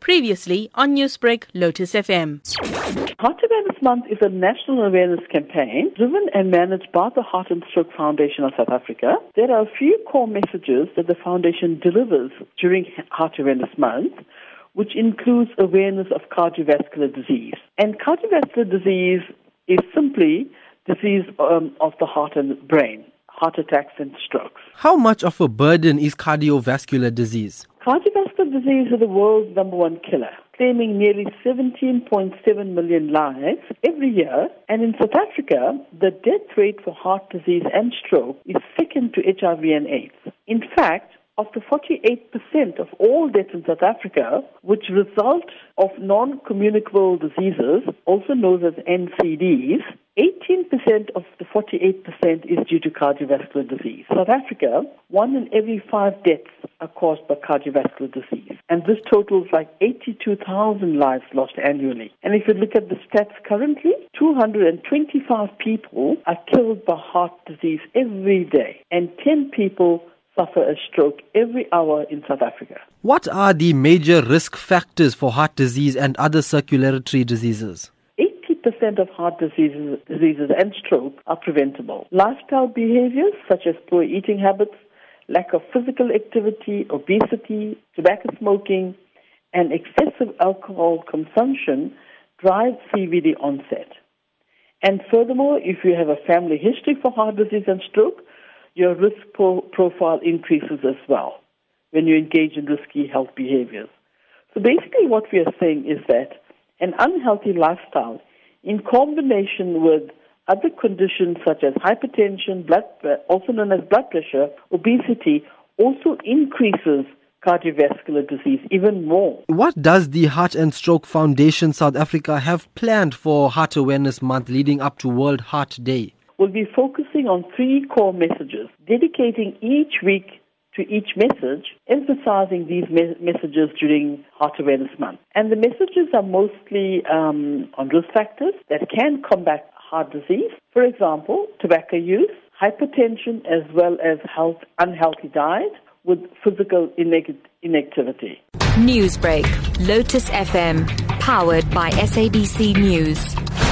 Previously on Newsbreak, Lotus FM. Heart Awareness Month is a national awareness campaign driven and managed by the Heart and Stroke Foundation of South Africa. There are a few core messages that the foundation delivers during Heart Awareness Month, which includes awareness of cardiovascular disease. And cardiovascular disease is simply disease um, of the heart and brain, heart attacks and strokes. How much of a burden is cardiovascular disease? Cardiovascular disease is the world's number one killer, claiming nearly 17.7 million lives every year. And in South Africa, the death rate for heart disease and stroke is second to HIV and AIDS. In fact, of the 48% of all deaths in South Africa, which result of non-communicable diseases, also known as NCDs, 18% of the 48% is due to cardiovascular disease. South Africa, one in every five deaths are caused by cardiovascular disease. And this totals like 82,000 lives lost annually. And if you look at the stats currently, 225 people are killed by heart disease every day, and 10 people suffer a stroke every hour in South Africa. What are the major risk factors for heart disease and other circulatory diseases? 80% of heart diseases, diseases and stroke are preventable. Lifestyle behaviors such as poor eating habits, lack of physical activity, obesity, tobacco smoking, and excessive alcohol consumption drive CVD onset. And furthermore, if you have a family history for heart disease and stroke, your risk pro- profile increases as well when you engage in risky health behaviors. So basically, what we are saying is that an unhealthy lifestyle, in combination with other conditions such as hypertension, blood, also known as blood pressure, obesity, also increases cardiovascular disease even more. What does the Heart and Stroke Foundation South Africa have planned for Heart Awareness Month leading up to World Heart Day? We'll be focusing on three core messages, dedicating each week to each message, emphasizing these me- messages during Heart Awareness Month. And the messages are mostly um, on risk factors that can combat heart disease. For example, tobacco use, hypertension, as well as health, unhealthy diet with physical inactivity. Newsbreak, Lotus FM, powered by SABC News.